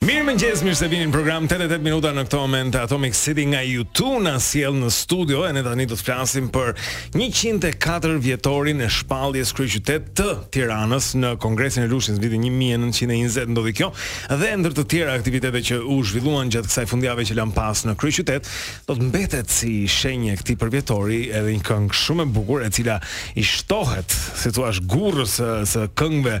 Mirëmëngjes, mirë se vini në program 88 minuta në këto moment Atomic City nga U2 na sjell në studio E ne tani do të flasim për 104 vjetorin e shpalljes kryeqytet të Tiranës Në Kongresin e Lushnjës vitin 1920 ndodhi kjo Dhe ndër të tjera aktivitete që u zhvilluan gjatë kësaj fundjave që lamë pas në kryeqytet Do të mbetet si shenjë e këtij përvjetori edhe një këngë shumë e bukur E cila i shtohet si të thuash gurrës së këngëve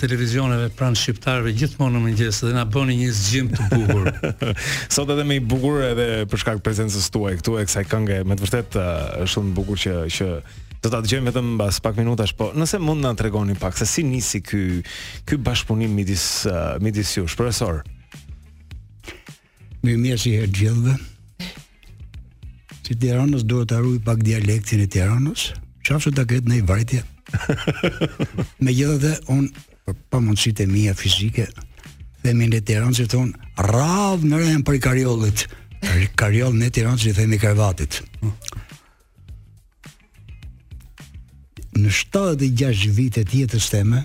televizioneve pranë shqiptarëve gjithmonë në mëngjes dhe na bëni një zgjim të bukur. Sot edhe më i bukur edhe për shkak të prezencës tuaj këtu e kësaj kënge, me të vërtetë është shumë e bukur që që do ta dëgjojmë vetëm mbas pak minutash, po nëse mund na tregoni pak se si nisi ky ky bashkëpunim midis midis jush, profesor. Mirë se ju gjeta gjithëve. Si tiranas duhet ta ruaj pak dialektin e Tiranës, qafshë të këtë në i vajtje. Megjithatë unë, për pamundësitë e mia fizike, themi ne tiranasit thonë, ravë në rejën prej karjollit. Karjoll ne tiranasit i themi krevatit. Në 76 vite të jetës teme,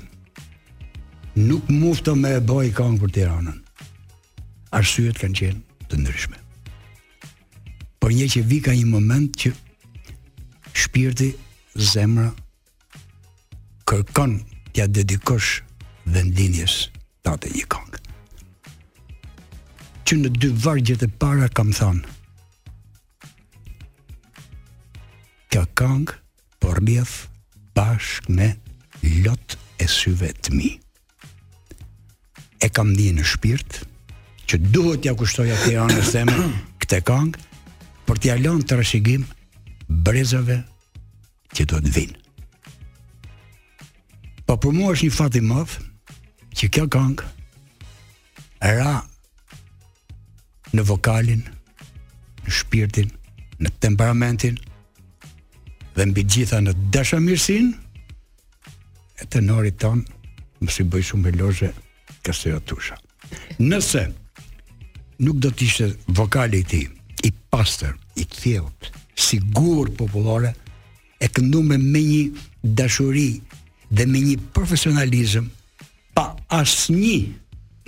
nuk mujta me e bo i kangë për Tiranën. Arsyet kanë qenë të ndryshme. Por nja që vika një moment që shpirti, zemra, kërkon t'ia dedikosh vendlindjes tate një kangë. Që në dy vargjet e para kam thanë, kjo kangë po rrjedh bashkë me lot e syve të mi. E kam ndi në shpirt, që duhet t'ia kushtoja Tiranës teme këtë kangë, për t'ia lënë trashigim brezave që do të vijnë. Po për mua është një fat i madh që kjo kangë ra në vokalin, në shpirtin, në temperamentin dhe mbi të gjitha në dashamirësinë e tenorit tonë mos i bëj shumë elozhe Kastriot Tusha. Nëse nuk do të ishte vokali i tij i pastër, i kthjellët, si gurrë popullore e këndume me një dashuri dhe me një profesionalizëm pa asnjë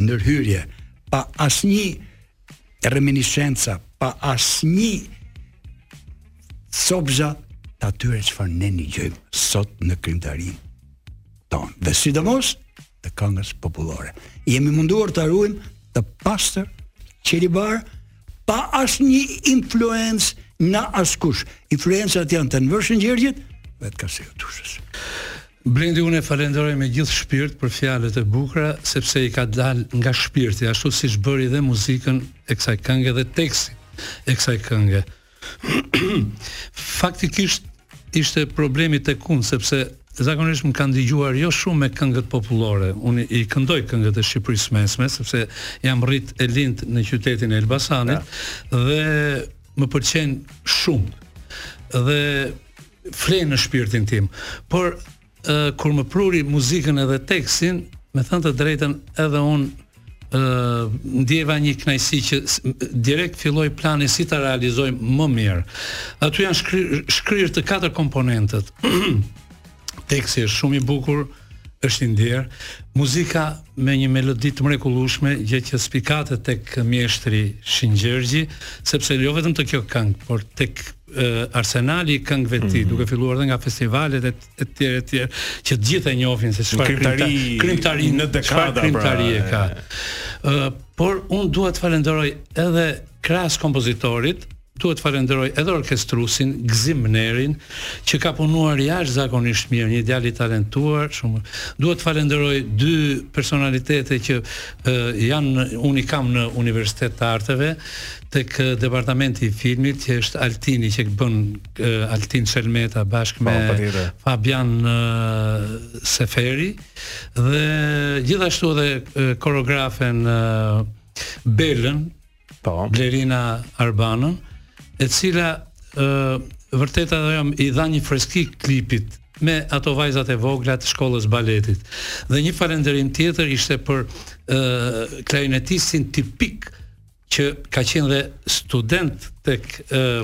ndërhyrje, pa asnjë reminiscenca, pa asnjë sobza të atyre çfarë ne nigjojmë sot në krijimtarinë tonë. Dhe sidomos, të këngës popullore. Jemi munduar ta ruajmë të pastër qelibar pa asnjë influencë nga askush. Influencat janë të Nevruz Shëngjergjit dhe të Kastriot Tushës. Blendi unë e falenderoj me gjithë shpirt për fjalët e bukura sepse i ka dalë nga shpirti ashtu siç bëri dhe muzikën e kësaj kënge dhe tekstin e kësaj kënge. Faktikisht ishte problemi tek unë sepse zakonisht më kanë dëgjuar jo shumë me këngët popullore. Unë i këndoj këngët e Shqipërisë mesme sepse jam rrit e lind në qytetin e Elbasanit ja. dhe më pëlqejnë shumë. Dhe flenë në shpirtin tim. Por kur më pruri muzikën edhe tekstin, me thënë të drejtën edhe unë ë ndjeva një kënaqësi që direkt filloi plani si ta realizoj më mirë. Aty janë shkrirë shkrir të katër komponentët. Teksti është shumë i bukur, është i ndjerë. Muzika me një melodi të mrekullueshme, gjë që spikatet tek mjeshtri Shëngjergji, sepse jo vetëm te kjo këngë, por tek arsenali i këngëve të tij, mm -hmm. duke filluar edhe nga festivalet e etj etj, që të gjithë e njohin se çfarë krijimtarie, krijimtari në dekada pra, krijimtarie ka. Ë, por unë dua të falenderoj edhe krahas kompozitorit, duhet të falenderoj edhe orkestruesin Gzim Nerin që ka punuar jashtëzakonisht mirë, një djalë i talentuar, shumë. Duhet të falenderoj dy personalitete që e, janë unë i kam në Universitet të Arteve, tek departamenti i filmit që është Altini që bën Altin Çelmeta bashkë po, me Fabian Seferi dhe gjithashtu edhe koreografen Belën po Blerina Arbanën e cila vërtet ajo jam i dha një freski klipit me ato vajzat e vogla të shkollës baletit. Dhe një falënderim tjetër ishte për ë klarinetistin tipik që ka qenë dhe student tek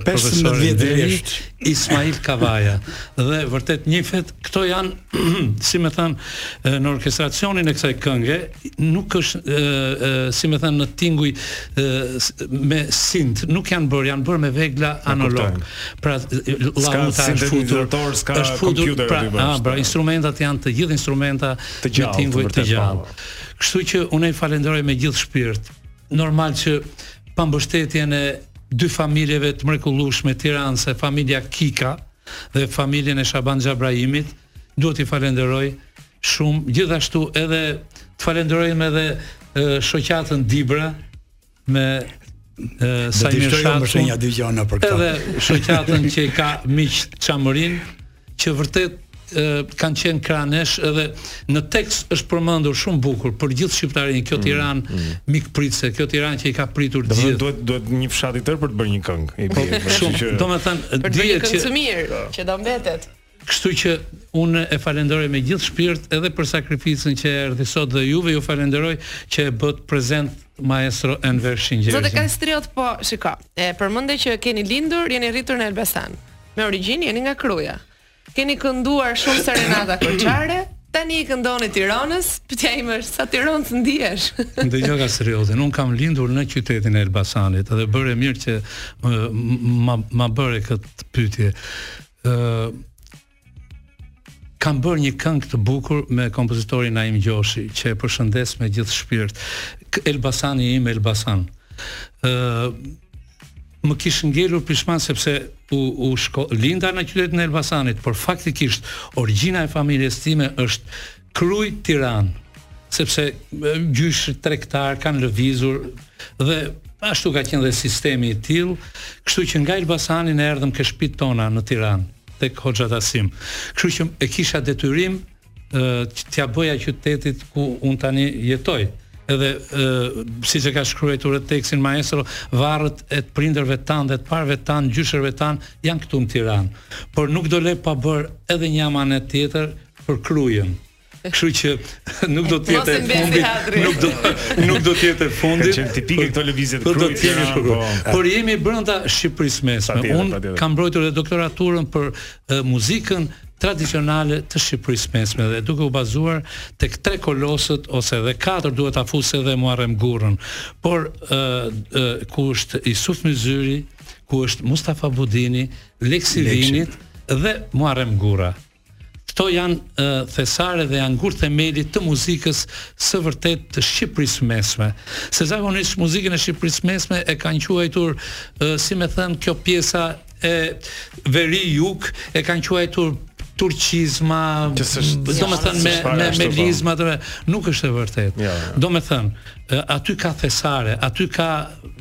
profesori dhe i Ismail Kavaja dhe vërtet njifet këto janë si me thënë në orkestracionin e kësaj kënge nuk është e, e, si me thënë në tinguj e, me sint nuk janë bërë janë bërë me vegla analog pra lauta është futur s'ka është futur pra, a, pra instrumentat janë të gjithë instrumenta të gjallë të gjallë kështu që unë i falenderoj me gjithë shpirt Normal që pa mbështetjen e dy familjeve të mrekullueshme tiranase, familja Kika dhe familjen e Shaban Xhabrahimit, duhet t'i falenderoj shumë, gjithashtu edhe të falenderojmë edhe shoqatën Dibra me Saimir Shatun. Edhe shoqatën që i ka miq Çamërinë, që vërtet kanë qenë krah nesh edhe në tekst është përmendur shumë bukur për gjithë shqiptarinë kjo mm, Tiranë mm, mm. mikpritëse, kjo Tiranë që i ka pritur të gjithë. Duhet duhet një fshat i tërë për të bërë një këngë. I po, bie. Shumë, domethënë, për të bërë një këngë të mirë që do mbetet. Kështu që unë e falenderoj me gjithë shpirt edhe për sakrificën që erdhi sot dhe juve ju falenderoj që e bëtë prezent maestro Enver Shëngjergji. Zoti Kastriot po, shiko, e përmende që keni lindur, jeni rritur në Elbasan. Me origjinë jeni nga Kruja. Keni kënduar shumë serenata korçare, tani i këndoni Tiranës, pyetja ime është sa tironc ndihesh? Me gjithë seriozitet, unë kam lindur në qytetin e Elbasanit dhe bëre mirë që ma, ma bëre këtë pytje. Uh, kam bërë një këngë të bukur me kompozitorin Naim Gjoshi, që e përshëndes me gjithë shpirt. Elbasani im Elbasan. Ë uh, më kish ngelur pishman sepse u, u shko, linda në qytetin e Elbasanit, por faktikisht origjina e familjes time është Krujë Tiranë, sepse gjysh tregtar kanë lëvizur dhe ashtu ka qenë dhe sistemi i tillë, kështu që nga Elbasani ne erdhëm ke shpitë tona në Tiranë tek Hoxha Tasim. Kështu që e kisha detyrim t'ia bëja qytetit ku un tani jetoj edhe siç e ka shkruar edhe tekstin maestro varret e të prindërve tanë dhe të parëve tanë gjyshërve tanë janë këtu në Tiranë por nuk do le pa bërë edhe një amanet tjetër për Krujën Kështu që nuk do të jetë e fundit, nuk do nuk do të jetë e fundit. Është tipike këto lëvizje te Krujë. Po, po. Por jemi brenda Shqipërisë së Mesme. Un kam mbrojtur edhe doktoraturën për muzikën tradicionale të Shqipërisë së Mesme dhe duke u bazuar tek tre kolosët ose edhe katër duhet ta fus edhe Muharrem Gurrën. Por ë ku është Isuf Myzyri, ku është Mustafa Bodini, Leksi i Vinit dhe Muharrem Gurra. Këto janë thesare dhe janë gur themeli të muzikës së vërtetë të Shqipërisë së Mesme. Se zakonisht muzikën e Shqipërisë së Mesme e kanë quajtur, si me thënë, kjo pjesa e veri-jug e kanë quajtur turqizma, domethënë me me melizmat e, nuk është e vërtetë. Jo, jo. Domethënë, aty ka thesare, aty ka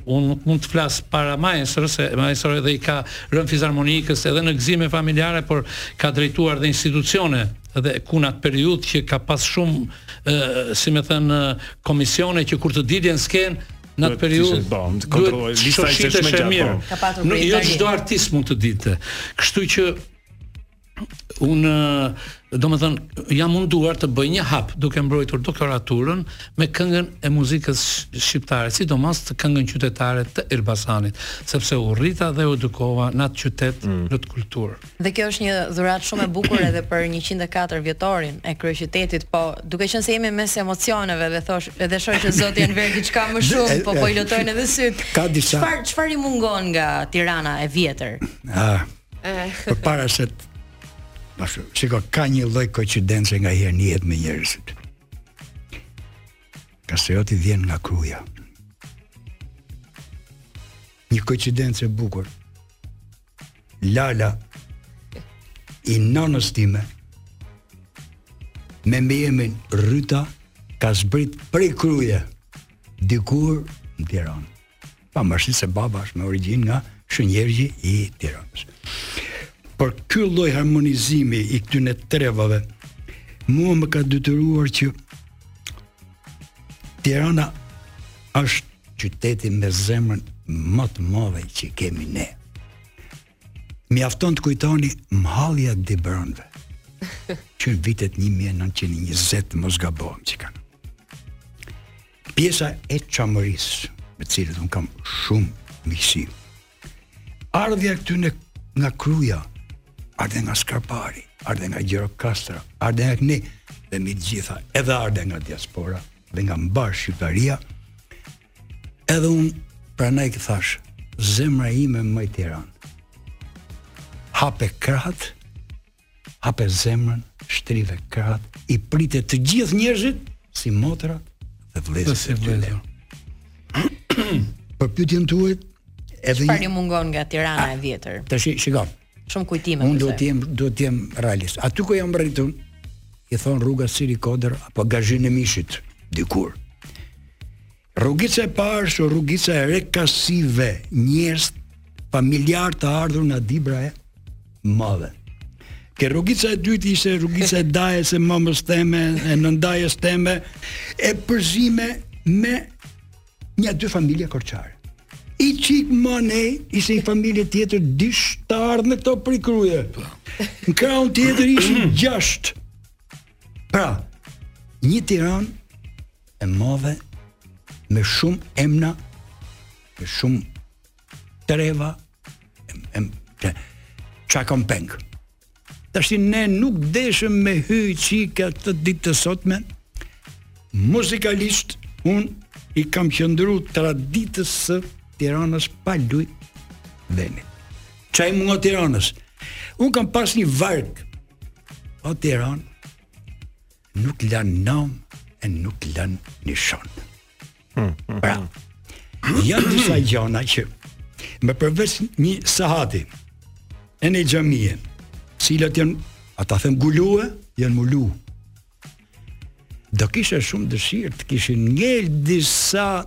unë nuk mund të flas para maestros se maestro edhe i ka rënë fizarmonikës edhe në gëzime familjare, por ka drejtuar dhe institucione dhe ku në atë periudhë që ka pas shumë, e, si me thënë, komisione që kur të dilje n'skenë, Në atë periudhë duhet të shoshiteshe mirë. Nuk jo çdo artist mund të dilte. Kështu që un domethën jam munduar të bëj një hap duke mbrojtur doktoraturën me këngën e muzikës shqiptare, sidomos të këngën qytetare të Elbasanit, sepse u rrita dhe u edukova në atë qytet, mm. në atë kulturë. Dhe kjo është një dhuratë shumë e bukur edhe për 104 vjetorin e kryeqytetit, po duke qenë se jemi mes emocioneve dhe thosh edhe shoh që zoti Enver ka diçka më shumë, po po i lotojnë edhe sytë. Ka diçka. Çfarë çfarë i mungon nga Tirana e vjetër? Ah. Përpara se Ashtu, shiko, ka një lloj koincidence ngaherë në jetë me njerëzit. Kastrioti vjen nga Kruja. Një koincidence e bukur. Lala i nënës time me mbiemrin Rryta ka zbrit prej kruje dikur në Tiran pavarësisht se baba është me origjinë nga Shëngjergji i Tiranës por ky lloj harmonizimi i këtyne trevave mua më ka detyruar që Tirana është qyteti me zemrën më të madhe që kemi ne. Mjafton të kujtoni mhallja e dibronëve. Që në vitet 1920 mos gabohem që kanë. Pjesa e Çamërisë, me të cilët unë kam shumë miqësi. Ardhja e këtyne nga Kruja, ardhja nga Skrapari, ardhja nga Gjirokastra, ardhja nga këndi, dhe mi të gjitha, edhe ardhja nga diaspora, dhe nga mbarë shqiptaria, edhe unë pranaj i kam thash, zemra ime moj Tiran, hape krahët, Hape zemrën, shtrive krahët, i prite të gjithë njerëzit si motrat dhe vëllezërit e tyre. Për pyetjen tuaj, edhe çfarë ju mungon nga Tirana e vjetër? Tash shikoj. Shumë kujtime. Unë duhet të jem duhet të jem realist. Aty ku jam rritur, i thon rruga Siri Kodra apo Magazin e Mishit dikur. Rrugica e parë është rrugica e rekasive, njerëz familjar të ardhur nga Dibra e Madhe. Ke rrugica e dytë ishte rrugica e dajës e mamës teme, e nëndajës teme, e përzime me një dy familje korçare. Içik më nej, ishte një familje tjetër, gjithashtu të ardhun këto prej Kruje. Në krahun tjetër ishin gjashtë. Pra, një Tiran e madhe me shumë emna, me shumë treva, e ça kam peng. Tashi ne nuk deshëm me hy që ka këto ditë të sotme, muzikalisht unë i kam qëndru traditës së Tiranës pa lujt venit. Ça i mungon Tiranës? Unë kam pas një varg, o Tiranë, nuk lan nom e nuk lan nishon. Pra, janë disa gjona që me përveç një sahati ene një xhamie, cilat janë, ata them mulue, janë mulu. Do kishe shumë dëshirë të kishin ngel disa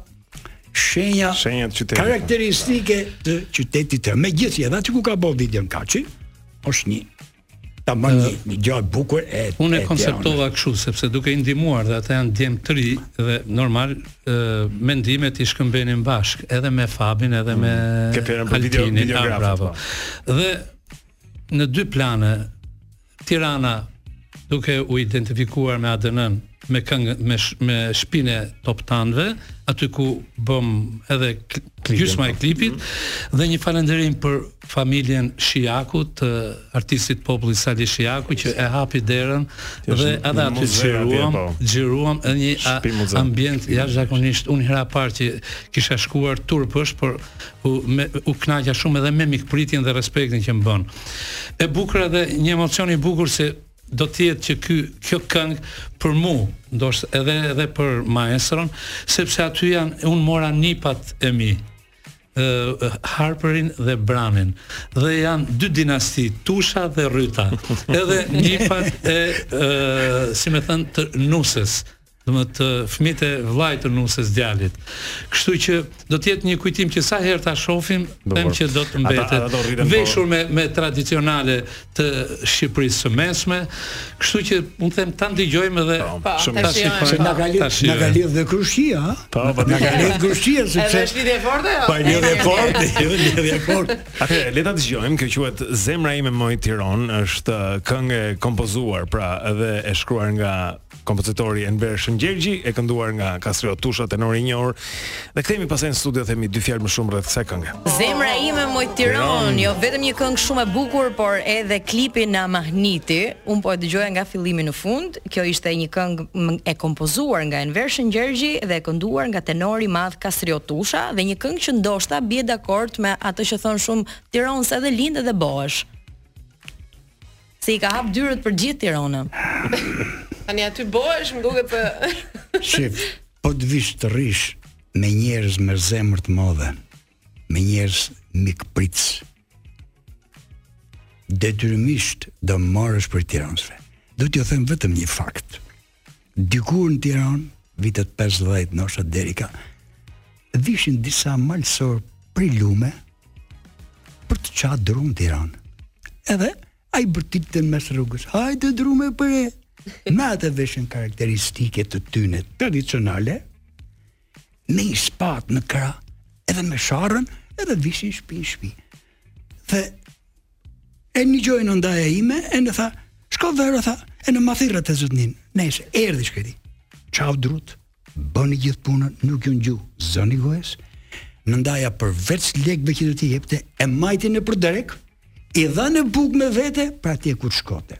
shenja, shenja të qytetit. Karakteristike të qytetit. Megjithëse edhe ai ku ka bo videon Kaci, është një Tamam një, një gjë e bukur e Unë e konceptova kështu sepse duke i ndihmuar dhe ata janë djem të rinj dhe normal e, mendimet i shkëmbenim bashk edhe me Fabin edhe me mm. Ke për video videografë. Ah, bravo. Po. Dhe në dy plane Tirana duke u identifikuar me ADN-n, me këngë me sh, me shpinë e Toptanve, aty ku bom edhe gjysma e po. klipit mm -hmm. dhe një falënderim për familjen Shijaku të artistit të popullit Sali Shijaku që e hapi derën dhe edhe aty xhiruam, po. xhiruam edhe një a, ambient jashtëzakonisht unë hera e parë që kisha shkuar turp ësht, por u me, u kënaqa shumë edhe me mikpritjen dhe respektin që më bënë. E bukur edhe një emocion i bukur se do të jetë që ky kjo këngë për mu, ndoshta edhe edhe për maestron, sepse aty janë un mora nipat e mi. Harperin dhe Branin dhe janë dy dinasti Tusha dhe Rryta edhe nipat e si me thënë të nuses domethënë fmijt e vllajt të nuses djalit. Kështu që do të jetë një kujtim që sa herë ta shofim, them që do të mbetet po. veshur me me tradicionale të Shqipërisë së Mesme, kështu që unë them ta ndigjojmë edhe pa, po, shumë tash që po, na ka lidh na ka lidh dhe krushqia, ha. Po, po na ka lidh krushqia sepse është lidhje e fortë apo? Po lidhje e fortë, jo lidhje e fortë. Atëherë le ta dëgjojmë, kjo quhet Zemra ime moj Tiron, është këngë e kompozuar, pra edhe e shkruar nga kompozitori Enver Shëngjergji, e kënduar nga Kastriot Tusha tenori i njohur. Dhe kthehemi pasaj në studio themi dy fjalë më shumë rreth kësaj kënge. Zemra ime moj Tiron, jo vetëm një këngë shumë e bukur, por edhe klipi na mahniti. Un po e dëgjoja nga fillimi në fund. Kjo ishte një këngë e kompozuar nga Enver Shëngjergji dhe e kënduar nga tenori i madh Kastriot Tusha dhe një këngë që ndoshta bie dakord me atë që thon shumë tirons edhe lind edhe bohesh. Se i ka hap dyrt për gjithë Tirona. Tani aty bohesh, më duket se Shif, po të vish të rrish me njerëz me zemër të modhe, me njerëz mikpritës. Detyrimisht do marrësh prej tironsve. Do t'ju them vetëm një fakt. Dikur në Tiranë, vitet 50 ndoshta deri ka, vishin disa malsorë prej Lume për të ça dru m Tiran. Edhe ai bërtitte n mes rrugës. Hajde dru me pre. Me atë veshjen karakteristike të tyne tradicionale, me një spatë në kra, edhe me sharrën, edhe vishin shpi në shpi. Dhe e nëgjoi nëndaja ime, ene tha, shko bre, tha, ene ma thirr atë zotninë, neise, erdhi i shkreti, çau drutë, bëni gjithë punën, nuk iu nëgju zëni gojës, nëndaja përveç lekve që do t'i jepte, e majti ne për drekë, i dha ne bukë me vete, për atje ku të shkonte.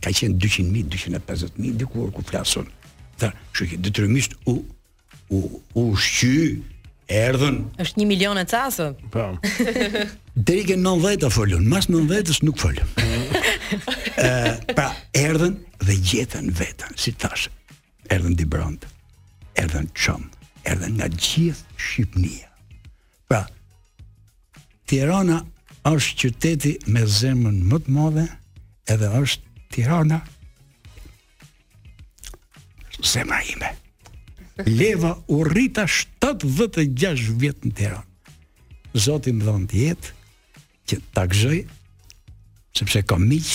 ka qenë 200.000, 250.000 dikur kur flasim. Tha, kështu që detyrimisht u u u shqy, erdhën. Është 1 milion e ca sot. Po. Deri ke 90 folën, mas 90-s nuk folën. Ë, pra, erdhën dhe gjetën veten, si thash. Erdhën dibrant. Erdhën çom, erdhën nga gjithë Shqipnia. Pra, Tirana është qyteti me zemrën më të madhe, edhe është Tirana zemra ime. Leva, u rrita 76 vjet në Tiranë. Zoti më dhon jetë, që ta gëzoj sepse kam miq,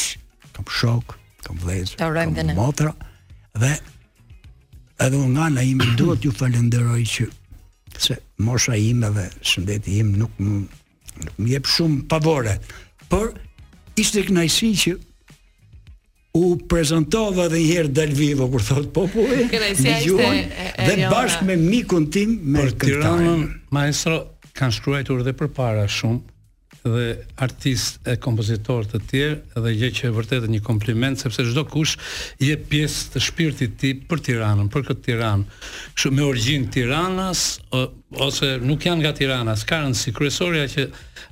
kam shokë, kam vëllezër, kam motra dhe edhe unë nga ana ime duhet t'ju falenderoj që se mosha ime dhe shëndeti im nuk më nuk më jep shumë favore, por ishte kënaqësi që u prezantova edhe një herë dal vivo kur thotë populli e dëgjuan dhe bashkë me mikun tim për Tiranën maestro kanë shkruar edhe përpara shumë dhe artistë e kompozitorë të tjerë dhe gjë që vërteton një kompliment sepse çdokush jep pjesë të shpirtit të tij për Tiranën, për këtë Tiranë. Kështu me origjinë tiranas ose nuk janë nga Tirana, s'ka rëndësi kryesorja që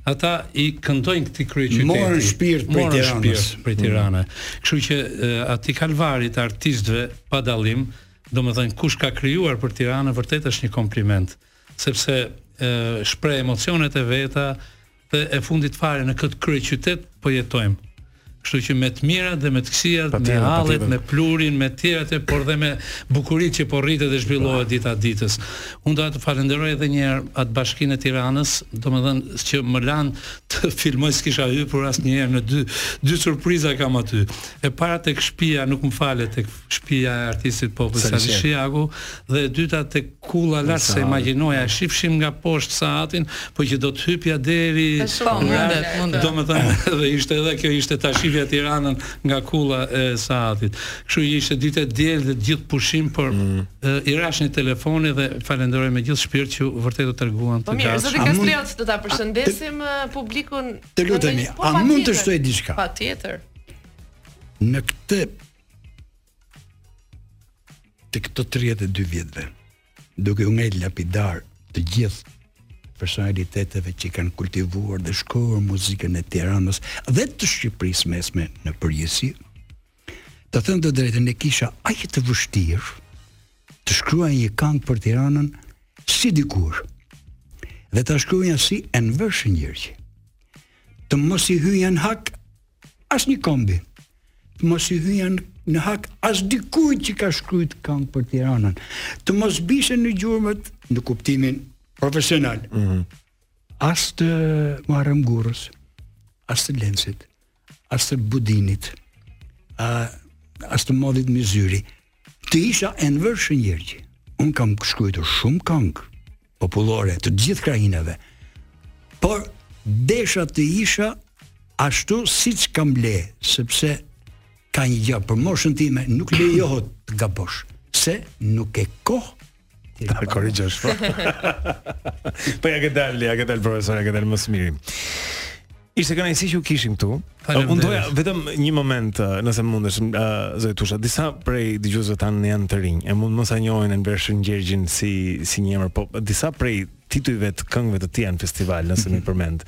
Ata i këndojnë këtij kryeqyteti. Morën shpirt prej Tiranës. Morën shpirt prej Tiranës. Mm. Kështu që atij kalvari të artistëve pa dallim, domethënë kush ka krijuar për Tiranën vërtet është një kompliment, sepse e, shpreh emocionet e veta dhe e fundit fare në këtë kryeqytet po jetojmë. Kështu që me të mirat dhe me të këqijat, me hallet, me pluhurin, me tjeratë, por dhe me bukuritë që po rritet dhe zhvillohet dita ditës. Unë doja të falenderoj edhe një herë atë bashkinë e Tiranës, domethënë që më lanë të filmoj s'kisha hypur asnjëherë në dy dy surpriza kam aty. E para tek shtëpia, nuk më fal e tek shpija e artistit popull Sali Shijaku dhe e dyta te kulla lart s'e imagjinoja e shifshim nga poshtë saatin, po që do të hypja deri po, lart, domethënë dhe ishte edhe kjo ishte ta shifja Tiranën nga kulla e saatit. Kështu që ishte ditë e diel dhe gjithë pushim, por mm. i rashë një telefoni dhe falenderoj me gjithë shpirt që vërtet u treguan të gatshëm. Po mirë, zoti Kastriot, do ta përshëndesim publikun. Të lutemi, po, a mund të shtoj diçka? Patjetër. Në këtë Të këto 32 vjetëve, duke u ngrejt lapidar të gjithë personaliteteve që kanë kultivuar dhe shkruar muzikën e Tiranës dhe të Shqipërisë mesme në përgjithësi, të thënë të drejtën e kisha aq të vështirë të shkruaj një këngë për Tiranën si dikur. Dhe ta shkruaja si Enver Shëngjergji. Të mos i hyja në hak As një kombi të mos i hyja në hak as dikujt që ka shkruajt këngë për Tiranën. Të mos bisha në gjurmët në kuptimin profesional. Mm -hmm. As të Muharrem Gurrës, as të Lensit, as të Budinit, a, as të madhit Myzyri. Të isha Enver Shëngjergji. Un kam shkruar shumë këngë popullore të gjithë krahinave. Por desha të isha ashtu siç kam le, sepse ka një gjë për moshën time nuk lejohet të gabosh, se nuk ke kohë Ta korrigjosh. Po. po ja ke dalë, ja ke dalë profesor, ja ke dalë më së miri. Ishte kënaqësi që ju kishim këtu. Unë doja vetëm një moment, uh, nëse mundesh, uh, zoti Tusha. Disa prej dëgjuesve tanë janë të rinj. E mund mos ta njohin Enver Shëngjergjin si si një emër, po disa prej titujve të këngëve të tij në festival, nëse më mhm. përmend.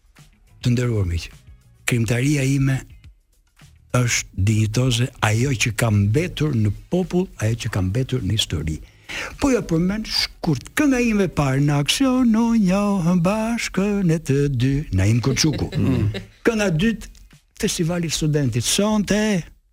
Të nderuar miq, krijimtaria ime është dinjitoze ajo që ka mbetur në popull, ajo që ka mbetur në histori. Po jua përmend shkurt kënga ime e parë në aksion u njohëm bashkë ne të dy Naim Kërçuku. Mm. Kënga e dytë festivali i studentit sonte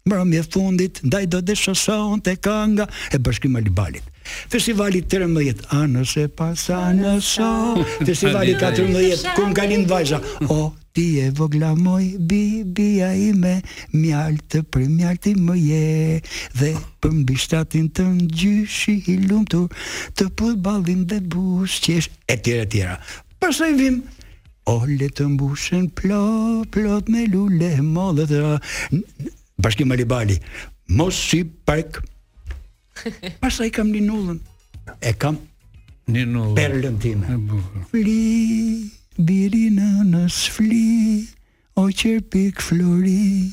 Mbrëmje e fundit, ndaj do desha sonte kanga e Bashkim Alibalit. Festivali 13, anës e pas anës o, festivali 14, kur më ka lind vajza, o ti e vogla moj, bi, bija ime, mjaltë prej mjalti më je, dhe përmbi shtatin tënd gjyshi i lumtur, të puth ballin dhe buzëqesh, e tjera, e tjera. Pastaj vim O le të mbushen plot, plot me lule, mollë të ra. Bashkim Alibali, mos si park. Pastaj kam ninullën. E kam ninullën. Perlën time. E bukur. Fli, bir i nënës fli, o qërpik flori,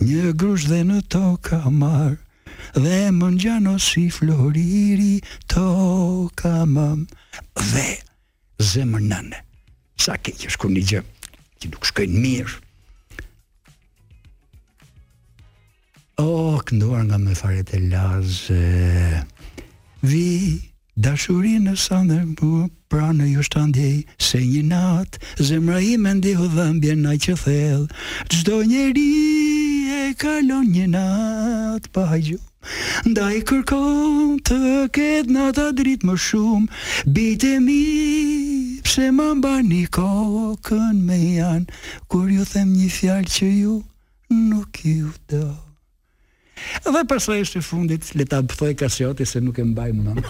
Një grusht dhe në tokë kam marrë dhe më ngjan o si floriri toka mëmë dhe zemër nëne. Sa keq është kur një gjë që nuk shkojnë mirë. O, oh, kënduar nga Mefarete Laze. Vi, Dashurinë sandër më pranë jush ta ndjej se një natë zemra ime ndjeu dhëmbjen aq të thellë çdo njeri e kalon një natë pa gjumë ndaj kërkon të ketë nata dritë më shumë bijtë e mi pse ma mbani kokën mënjanë kur ju them një fjalë që ju nuk ju do Dhe pastaj është e fundit, le ta thojë Kastrioti se nuk e mbaj mend.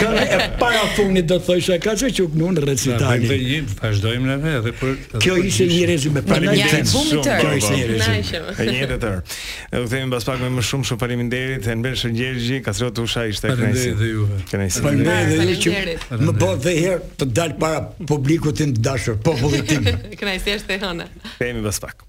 Këngë e parafundit do thojsha Kaço që nuk në recitali. Ne një vazhdojmë ne edhe për Kjo ishte një rezime për një album i tërë. Kjo ishte një rezime. Një jetë të tërë. Do të kthehemi pas pak me më shumë shumë faleminderit dhe Enver Shëngjergji, Kastriot Tusha ishte kënaqësi. Faleminderit dhe juve. Kënaqësi. Faleminderit dhe ju që më bëtë dhe një herë të dal para publikut tim të dashur, popullit tim. Kënaqësia është e jona. Kthehemi pas pak.